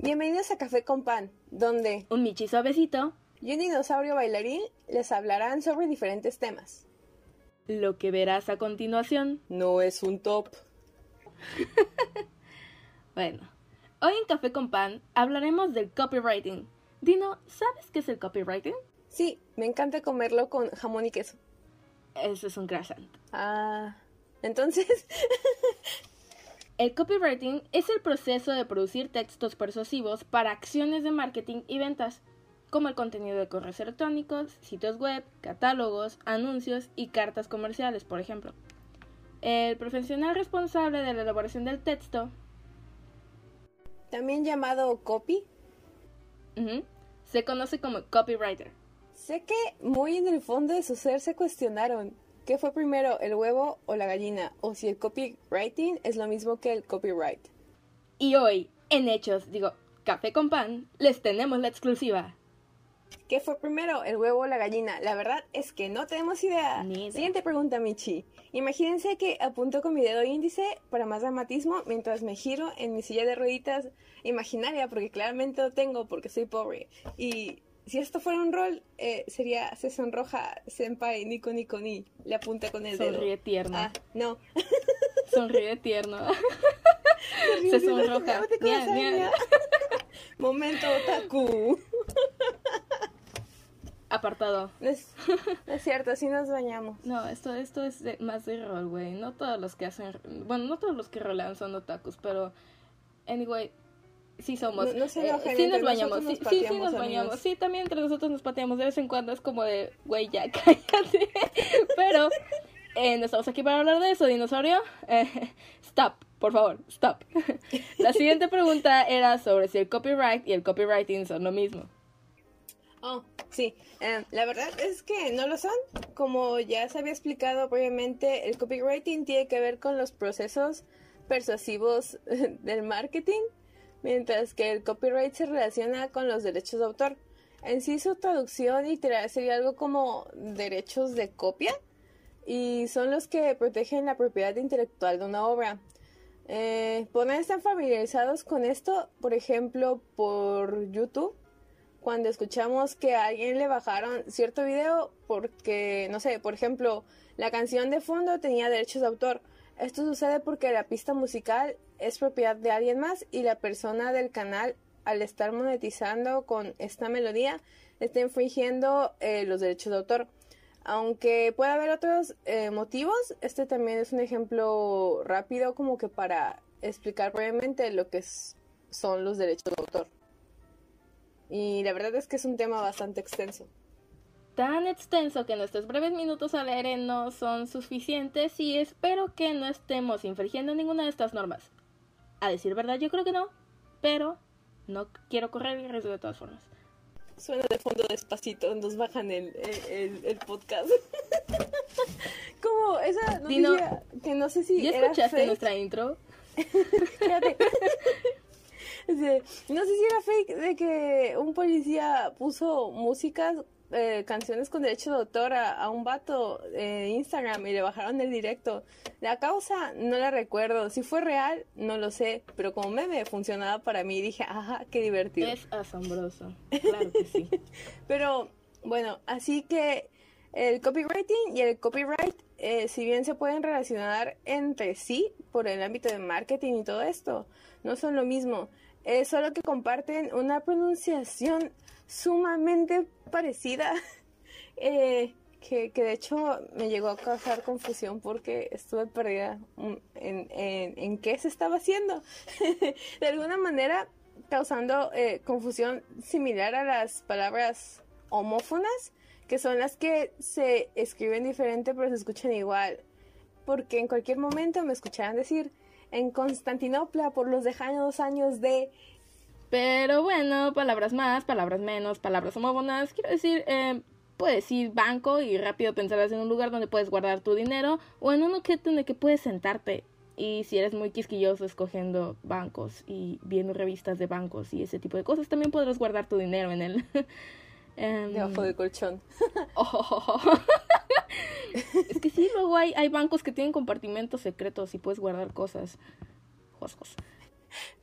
Bienvenidos a Café con Pan, donde un Michi suavecito y un dinosaurio bailarín les hablarán sobre diferentes temas. Lo que verás a continuación no es un top. bueno, hoy en Café con Pan hablaremos del copywriting. Dino, ¿sabes qué es el copywriting? Sí, me encanta comerlo con jamón y queso. Eso es un croissant. Ah, entonces... El copywriting es el proceso de producir textos persuasivos para acciones de marketing y ventas, como el contenido de correos electrónicos, sitios web, catálogos, anuncios y cartas comerciales, por ejemplo. El profesional responsable de la elaboración del texto, también llamado copy, se conoce como copywriter. Sé que muy en el fondo de su ser se cuestionaron ¿Qué fue primero, el huevo o la gallina? O si el copywriting es lo mismo que el copyright. Y hoy, en Hechos, digo, Café con Pan, les tenemos la exclusiva. ¿Qué fue primero, el huevo o la gallina? La verdad es que no tenemos idea. Siguiente pregunta, Michi. Imagínense que apunto con mi dedo índice para más dramatismo mientras me giro en mi silla de rueditas imaginaria, porque claramente lo tengo porque soy pobre. Y si esto fuera un rol, eh, sería se sonroja senpai Nico Nico Ni. Le apunta con el dedo. Sonríe tierno. Ah, no. Sonríe tierno. se sonroja. Momento otaku. Apartado. Es, es, cierto, así nos bañamos. No, esto, esto es más de rol, güey. No todos los que hacen. Bueno, no todos los que rolean son otakus, pero. Anyway, sí somos. No, sé, eh, sí nos bañamos, sí, sí, sí, nos bañamos. Sí, también entre nosotros nos pateamos de vez en cuando. Es como de, güey, ya cállate. Pero eh, no estamos aquí para hablar de eso, dinosaurio. Eh, stop, por favor, stop. La siguiente pregunta era sobre si el copyright y el copywriting son lo mismo. Oh, sí. Eh, la verdad es que no lo son. Como ya se había explicado previamente, el copywriting tiene que ver con los procesos persuasivos del marketing mientras que el copyright se relaciona con los derechos de autor. En sí su traducción literal sería algo como derechos de copia y son los que protegen la propiedad intelectual de una obra. Eh, estar familiarizados con esto, por ejemplo, por YouTube, cuando escuchamos que a alguien le bajaron cierto video porque, no sé, por ejemplo, la canción de fondo tenía derechos de autor. Esto sucede porque la pista musical es propiedad de alguien más y la persona del canal al estar monetizando con esta melodía está infringiendo eh, los derechos de autor. Aunque pueda haber otros eh, motivos, este también es un ejemplo rápido como que para explicar brevemente lo que son los derechos de autor. Y la verdad es que es un tema bastante extenso tan extenso que nuestros breves minutos al aire no son suficientes y espero que no estemos infringiendo ninguna de estas normas. A decir verdad, yo creo que no, pero no quiero correr el riesgo de todas formas. Suena de fondo despacito, nos bajan el, el, podcast. Como esa noticia que no sé si. ¿Ya escuchaste nuestra intro? no sé si era fake de que un policía puso músicas eh, canciones con derecho de autor a, un vato en Instagram y le bajaron el directo. La causa no la recuerdo. Si fue real, no lo sé. Pero como meme funcionaba para mí, dije, ajá, qué divertido. Es asombroso. Claro que sí. pero bueno, así que el copywriting y el copyright, eh, si bien se pueden relacionar entre sí por el ámbito de marketing y todo esto, no son lo mismo. Es solo que comparten una pronunciación sumamente parecida, eh, que, de hecho me llegó a causar confusión porque estuve perdida en, en, qué se estaba haciendo. de alguna manera causando eh, confusión similar a las palabras homófonas, que son las que se escriben diferente pero se escuchan igual. Porque en cualquier momento me escucharán decir en Constantinopla por los lejanos años de pero bueno, palabras más, palabras menos, palabras homófonas. Quiero decir, eh, puedes ir banco y rápido pensarás en un lugar donde puedes guardar tu dinero o en un objeto en el que puedes sentarte. Y si eres muy quisquilloso escogiendo bancos y viendo revistas de bancos y ese tipo de cosas, también podrás guardar tu dinero en él. um, Debajo del colchón. es que sí, luego hay, hay bancos que tienen compartimentos secretos y puedes guardar cosas. Joscos.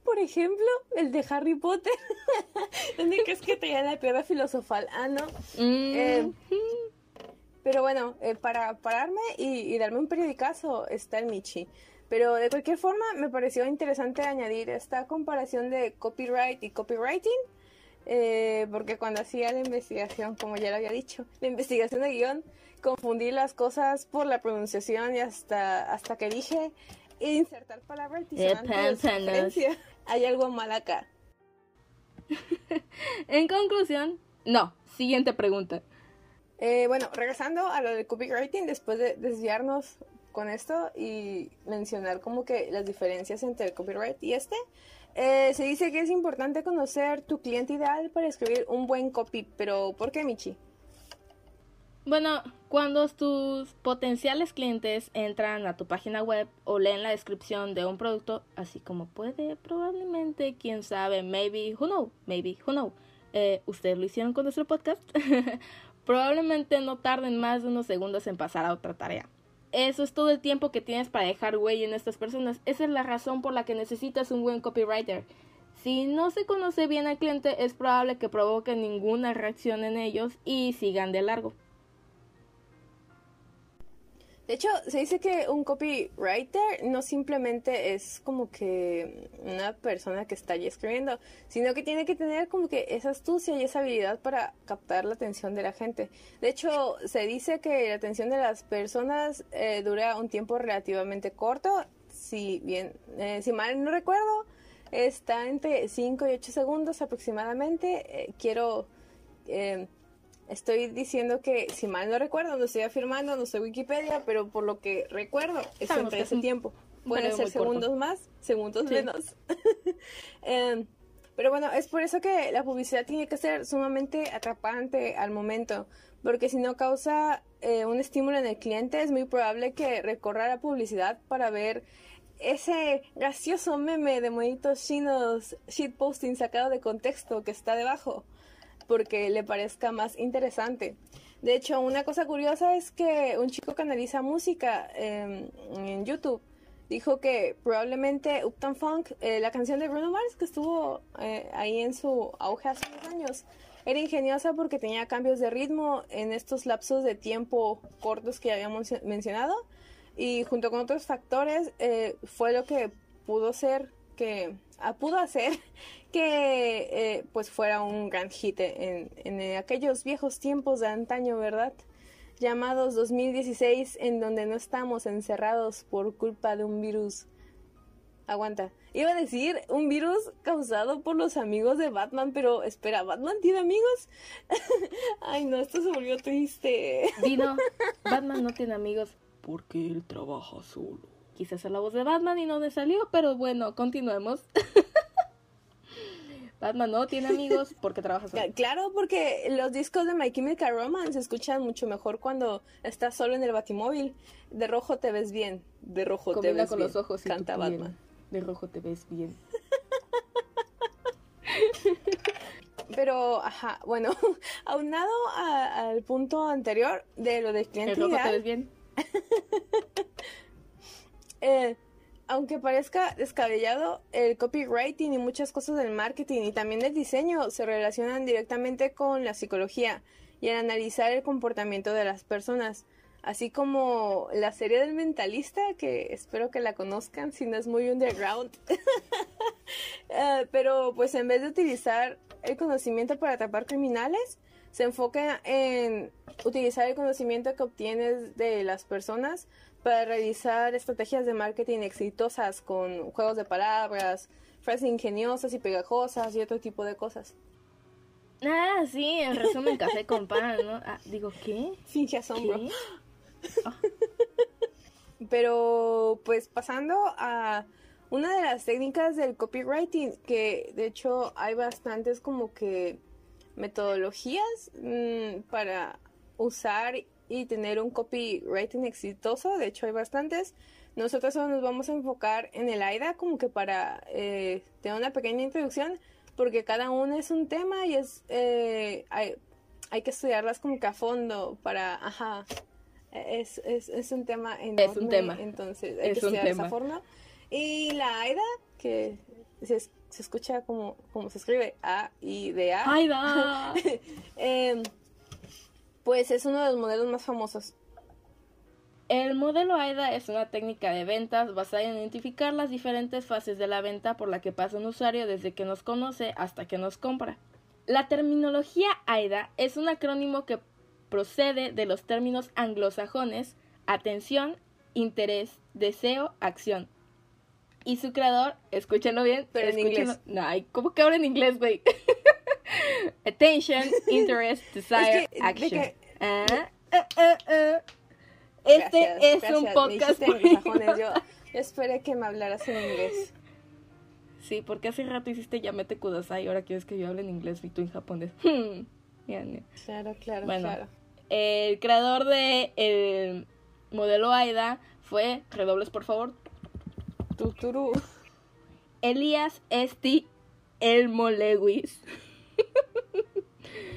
Por ejemplo, el de Harry Potter. ¿Dónde crees que traía la piedra filosofal? Ah, no. Eh, pero bueno, eh, para pararme y, darme un periodicazo está el Michi. Pero de cualquier forma, me pareció interesante añadir esta comparación de copyright y copywriting. Eh, porque cuando hacía la investigación, como ya lo había dicho, la investigación de guion, confundí las cosas por la pronunciación y hasta, hasta que dije insertar palabras diferentes. Hay algo mal acá. en conclusión, no. Siguiente pregunta. Eh, bueno, regresando a lo del copywriting, después de desviarnos con esto y mencionar como que las diferencias entre el copyright y este, eh, se dice que es importante conocer tu cliente ideal para escribir un buen copy, pero ¿por qué, Michi? Bueno, cuando tus potenciales clientes entran a tu página web o leen la descripción de un producto, así como puede, probablemente, quién sabe, maybe, who know, maybe, who know, eh, ustedes lo hicieron con nuestro podcast, probablemente no tarden más de unos segundos en pasar a otra tarea. Eso es todo el tiempo que tienes para dejar huella en estas personas. Esa es la razón por la que necesitas un buen copywriter. Si no se conoce bien al cliente, es probable que provoque ninguna reacción en ellos y sigan de largo. De hecho, se dice que un copywriter no simplemente es como que una persona que está allí escribiendo, sino que tiene que tener como que esa astucia y esa habilidad para captar la atención de la gente. De hecho, se dice que la atención de las personas eh, dura un tiempo relativamente corto, si bien, eh, si mal no recuerdo, está entre 5 y 8 segundos aproximadamente. Eh, quiero Estoy diciendo que, si mal no recuerdo, no estoy afirmando, no soy Wikipedia, pero por lo que recuerdo, es entre ese tiempo. Pueden ser segundos más, segundos menos. Em, pero bueno, es por eso que la publicidad tiene que ser sumamente atrapante al momento, porque si no causa eh, un estímulo en el cliente, es muy probable que recorra la publicidad para ver ese gracioso meme de monitos chinos shitposting sacado de contexto que está debajo porque le parezca más interesante. De hecho, una cosa curiosa es que un chico que analiza música em, en YouTube dijo que probablemente Uptown Funk, eh, la canción de Bruno Mars que estuvo eh, ahí en su auge hace unos años, era ingeniosa porque tenía cambios de ritmo en estos lapsos de tiempo cortos que habíamos mencionado y junto con otros factores eh, fue lo que pudo ser que ah, pudo hacer que eh, pues fuera un gran hit en, en, aquellos viejos tiempos de antaño, ¿verdad? Llamados 2016, en donde no estamos encerrados por culpa de un virus. Aguanta. Iba a decir un virus causado por los amigos de Batman, pero espera, ¿Batman tiene amigos? Ay, no, esto se volvió triste. Dino, Batman no tiene amigos porque él trabaja solo. Quise hacer la voz de Batman y no me salió, pero bueno, continuemos. Batman no tiene amigos porque trabaja solo. Claro, porque los discos de My Chemical Romance se escuchan mucho mejor cuando estás solo en el batimóvil. De rojo te ves bien, de rojo te ves con los ojos Canta Batman. De rojo te ves bien. Pero, ajá, bueno, aunado al punto anterior de lo de cliente ¿De rojo te ves bien? Eh, aunque parezca descabellado, el copywriting y muchas cosas del marketing y también el diseño se relacionan directamente con la psicología y el analizar el comportamiento de las personas, así como la serie del mentalista, que espero que la conozcan si no es muy underground. Eh, pero pues en vez de utilizar el conocimiento para atrapar criminales, se enfoca en utilizar el conocimiento que obtienes de las personas para realizar estrategias de marketing exitosas con juegos de palabras, frases ingeniosas y pegajosas y otro tipo de cosas. Ah, sí, en resumen, café con pan, ¿no? Ah, digo, ¿qué? Finge asombro. Ah. Pero, pues pasando a una de las técnicas del copywriting, que de hecho hay bastantes como que metodologías mm, para usar y tener un copywriting exitoso. De hecho, hay bastantes. Nosotros solo nos vamos a enfocar en el AIDA como que para eh, tener una pequeña introducción, porque cada uno es un tema y es eh, hay, hay, que estudiarlas como que a fondo para, ajá, es, es, es un tema enorme. Es un tema. Entonces, hay que estudiar esa forma. Y la AIDA, que se, se escucha como, como se escribe, A y de A. ¡Aida! Em, pues es uno de los modelos más famosos. El modelo AIDA es una técnica de ventas basada en identificar las diferentes fases de la venta por la que pasa un usuario desde que nos conoce hasta que nos compra. La terminología AIDA es un acrónimo que procede de los términos anglosajones atención, interés, deseo, acción. Y su creador, escúchenlo bien, Pero en escúchenlo- inglés. No, ¿cómo que ahora en inglés, güey? Attention, interest, desire, Es que- de action. que- Ah, ah, ah, ah. Este Gracias, es gracias, un podcast. muy- Yo, esperé que me hablaras en inglés. Sí, porque hace rato hiciste Yamete Kudasai y ahora quieres que yo hable en inglés y tú en japonés. Hmm. Claro, claro, Bueno. claro. El creador de el modelo AIDA fue, redobles por favor, Tuturu. Elías Esti Elmo Lewis.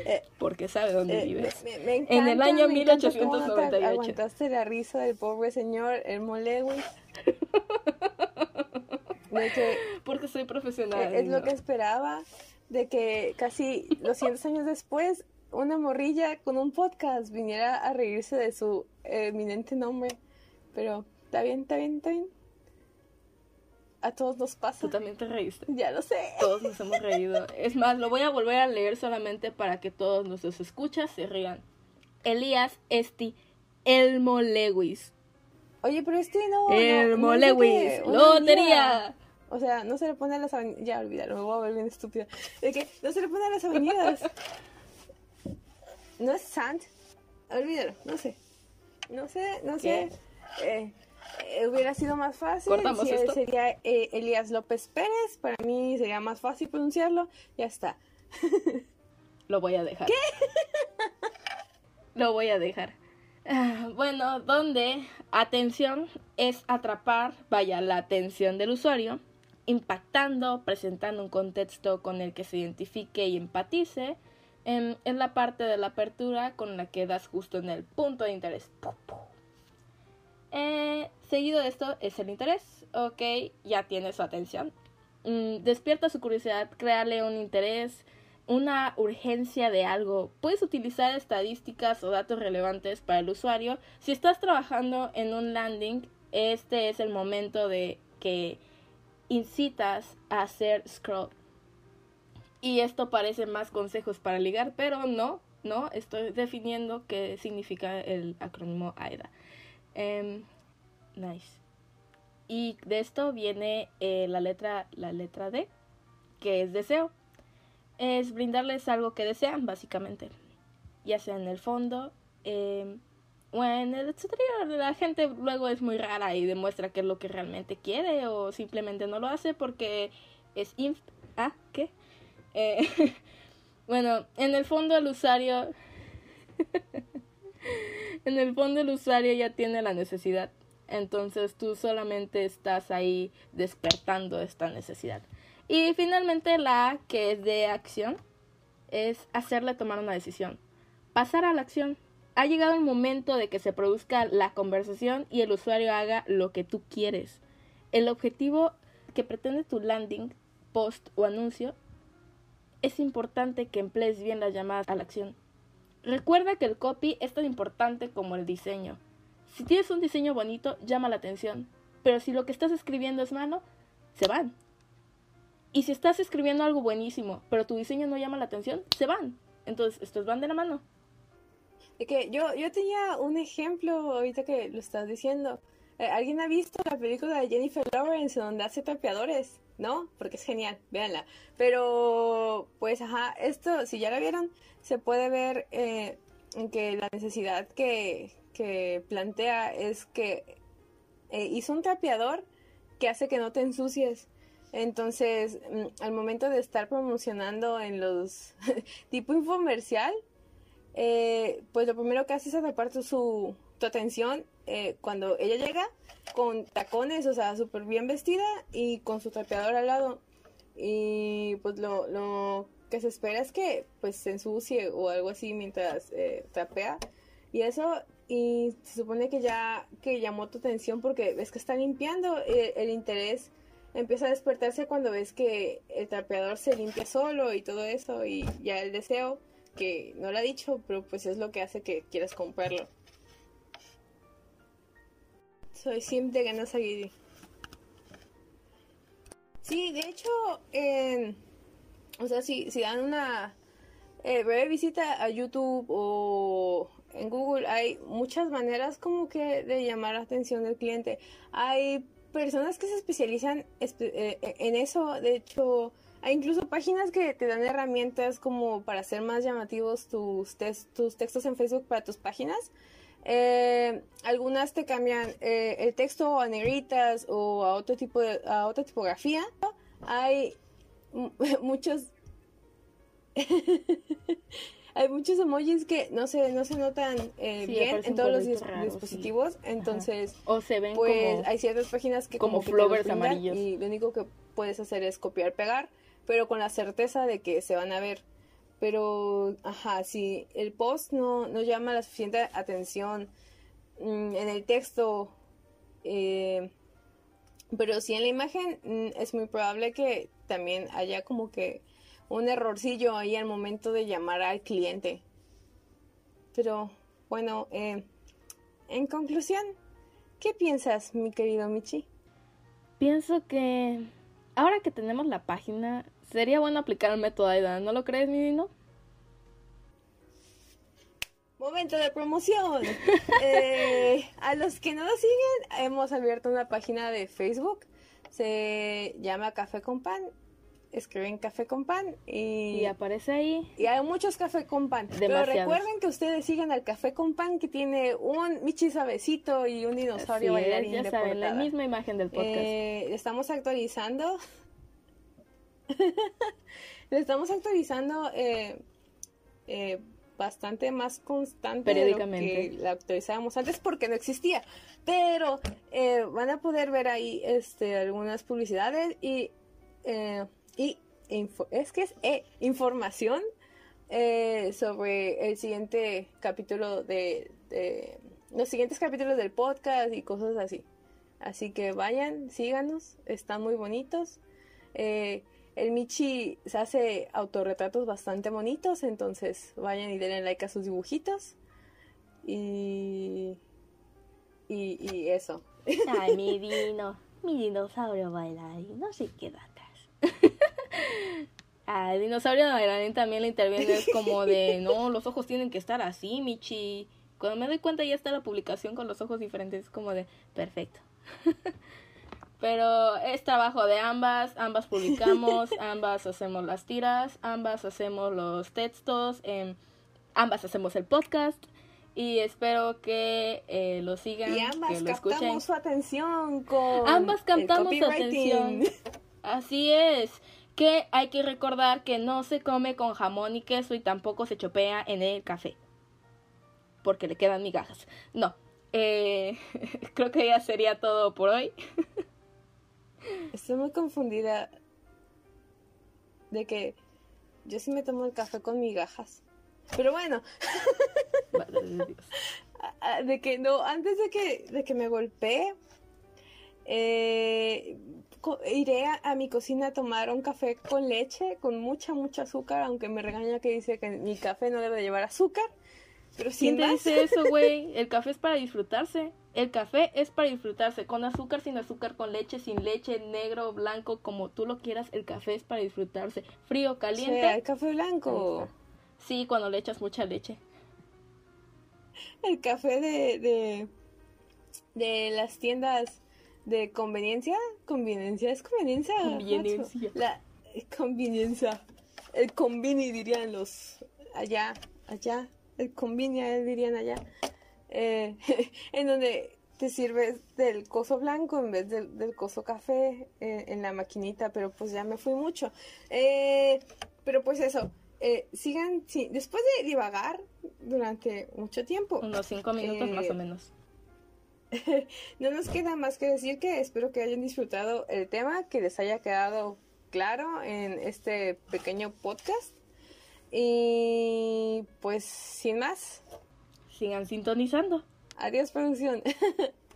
Eh, Porque sabe dónde Eh, vives. me- me- me En el encanta, año me encanta cómo te 1898. Aguantaste la risa del pobre señor Elmo Lewis. De que Porque soy profesional. es lo que esperaba, de que casi 200 años después una morrilla con un podcast viniera a reírse de su eminente nombre. Pero está bien, está bien, está bien. A todos nos pasa. Tú también te reíste. Ya lo sé. Todos nos hemos reído. Es más, lo voy a volver a leer solamente para que todos nuestros escuchas se rían. Elías Esti Elmo Lewis. Oye, pero este no. Elmo no Lewis. Lotería. O sea, no se le pone a las avenidas. Ya, olvídalo, me voy a volver bien estúpida. De que no se le pone a las avenidas. No es Sand. Olvídalo, no sé. No sé, no sé. Eh, hubiera sido más fácil. ¿Cortamos si esto? sería eh, Elías López Pérez. Para mí sería más fácil pronunciarlo. Ya está. Lo voy a dejar. ¿Qué? Lo voy a dejar. Ah, Bueno, donde atención es atrapar, vaya, la atención del usuario, impactando, presentando un contexto con el que se identifique y empatice, em, es la parte de la apertura con la que das justo en el punto de interés. Pu, pu. Eh, seguido de esto es el interés. Ok, ya tiene su atención. Mm, despierta su curiosidad, créale un interés, una urgencia de algo. Puedes utilizar estadísticas o datos relevantes para el usuario. Si estás trabajando en un landing, este es el momento de que incitas a hacer scroll. Y esto parece más consejos para ligar, pero no, no, estoy definiendo qué significa el acrónimo AIDA. Em, nice. Y de esto viene eh, la letra la letra D, que es deseo. Es brindarles algo que desean, básicamente. Ya sea en el fondo em, o en el exterior. La gente luego es muy rara y demuestra qué es lo que realmente quiere o simplemente no lo hace porque es inf... ¿Ah? ¿Qué? Eh, bueno, en el fondo el usuario... en el fondo el usuario ya tiene la necesidad. Entonces tú solamente estás ahí despertando esta necesidad. Y finalmente la A, que es de acción, es hacerle tomar una decisión. Pasar a la acción. Ha llegado el momento de que se produzca la conversación y el usuario haga lo que tú quieres. El objetivo que pretende tu landing, post o anuncio es importante que emplees bien las llamadas a la acción. Recuerda que el copy es tan importante como el diseño. Si tienes un diseño bonito, llama la atención. Pero si lo que estás escribiendo es malo, se van. Y si estás escribiendo algo buenísimo, pero tu diseño no llama la atención, se van. Entonces, estos van de la mano. Que yo, yo tenía un ejemplo ahorita que lo estás diciendo. Eh, ¿Alguien ha visto la película de Jennifer Lawrence donde hace trapeadores? ¿No? Porque es genial, véanla. Pero, pues, ajá, esto, si ya la vieron, se puede ver eh, que la necesidad que, que plantea es que eh, hizo un trapeador que hace que no te ensucies. Entonces, mm, al momento de estar promocionando en los tipo infomercial, eh, pues lo primero que hace es atrapar tu, su, tu atención eh, cuando ella llega con tacones, o sea, súper bien vestida y con su trapeador al lado. Y pues lo, lo que se espera es que pues se ensucie o algo así mientras eh, trapea. Y eso, y se supone que ya que llamó tu atención porque ves que está limpiando, eh, el interés empieza a despertarse cuando ves que el trapeador se limpia solo y todo eso y ya el deseo que no lo ha dicho, pero pues es lo que hace que quieras comprarlo. Soy Sim de Ganas Aguirre. Sí, de hecho, o sea, si, si dan una eh, breve visita a YouTube o en Google, hay muchas maneras como que de llamar la atención del cliente. Hay personas que se especializan eh, en eso, de hecho, hay incluso páginas que te dan herramientas como para hacer más llamativos tus, tus textos en Facebook para tus páginas. Eh, algunas te cambian el texto a negritas o a otro tipo de, a otra tipografía. Hay muchos hay muchos emojis que no se no se notan eh, bien en todos los dispositivos. entonces o se ven pues hay ciertas páginas que como, flowers amarillos. y lo único que puedes hacer es copiar pegar pero con la certeza de que se van a ver pero ajá si el post no no llama la suficiente atención mm, en el texto eh, pero si en la imagen mm, es muy probable que también haya como que un errorcillo ahí al momento de llamar al cliente. Pero bueno, eh, en conclusión, ¿qué piensas, mi querido Michi? Pienso que ahora que tenemos la página, sería bueno aplicar el método AIDA, ¿no lo crees, mi vino? Momento de promoción. Eh, a los que no lo siguen, hemos abierto una página de Facebook. Se llama Café con Pan escriben café con pan y, y, aparece ahí. Y hay muchos café con pan. Pero recuerden que ustedes sigan al café con pan que tiene un Michi Sabecito y un dinosaurio bailarín ya saben, la misma imagen del podcast. Eh, estamos actualizando. Le estamos actualizando eh, eh, bastante más constante de lo que la actualizábamos antes porque no existía. Pero van a poder ver ahí este, algunas publicidades y y es que es eh, información eh, sobre el siguiente capítulo de, los siguientes capítulos del podcast y cosas así. Así que vayan, síganos, están muy bonitos. Eh, el Michi se hace autorretratos bastante bonitos, entonces vayan y denle like a sus dibujitos. Y, y, eso. Ay, mi dino, mi dinosaurio bailarín, no se queda Al dinosaurio de también le interviene es como de, no, los ojos tienen que estar así, Michi. Cuando me doy cuenta ya está la publicación con los ojos diferentes, es como de, perfecto. Pero es trabajo de ambas, ambas publicamos, ambas hacemos las tiras, ambas hacemos los textos, em, ambas hacemos el podcast y espero que eh, lo sigan, y ambas que lo captamos su atención con ambas captamos su atención. Así es que hay que recordar que no se come con jamón y queso y tampoco se chopea en el café. Porque le quedan migajas. No. Eh, creo que ya sería todo por hoy. Estoy muy confundida de que yo sí me tomo el café con migajas. Pero bueno. de que no, antes de que, de que me golpee, eh, iré a, mi cocina a tomar un café con leche, con mucha, mucha azúcar, aunque me regaña que dice que mi café no debe llevar azúcar. Pero ¿Quién te dice eso, güey? El café es para disfrutarse. El café es para disfrutarse. Con azúcar, sin azúcar, con leche, sin leche, negro, blanco, como tú lo quieras. El café es para disfrutarse. Frío, caliente. Sí, el café blanco. Sí, cuando le echas mucha leche. El café de, de, de las tiendas de conveniencia. Conveniencia, ¿es conveniencia? Conveniencia. La conveniencia. El convini dirían los allá, allá. El convinia dirían allá. Eh, en donde te sirves del coso blanco en vez del, coso café eh, en la maquinita, pero pues ya me fui mucho. Eh, pero pues eso, sigan, sí, después de divagar durante mucho tiempo. Unos cinco minutos más o menos. no nos queda más que decir que espero que hayan disfrutado el tema, que les haya quedado claro en este pequeño podcast. Y pues sin más. Sigan sintonizando. Adiós producción.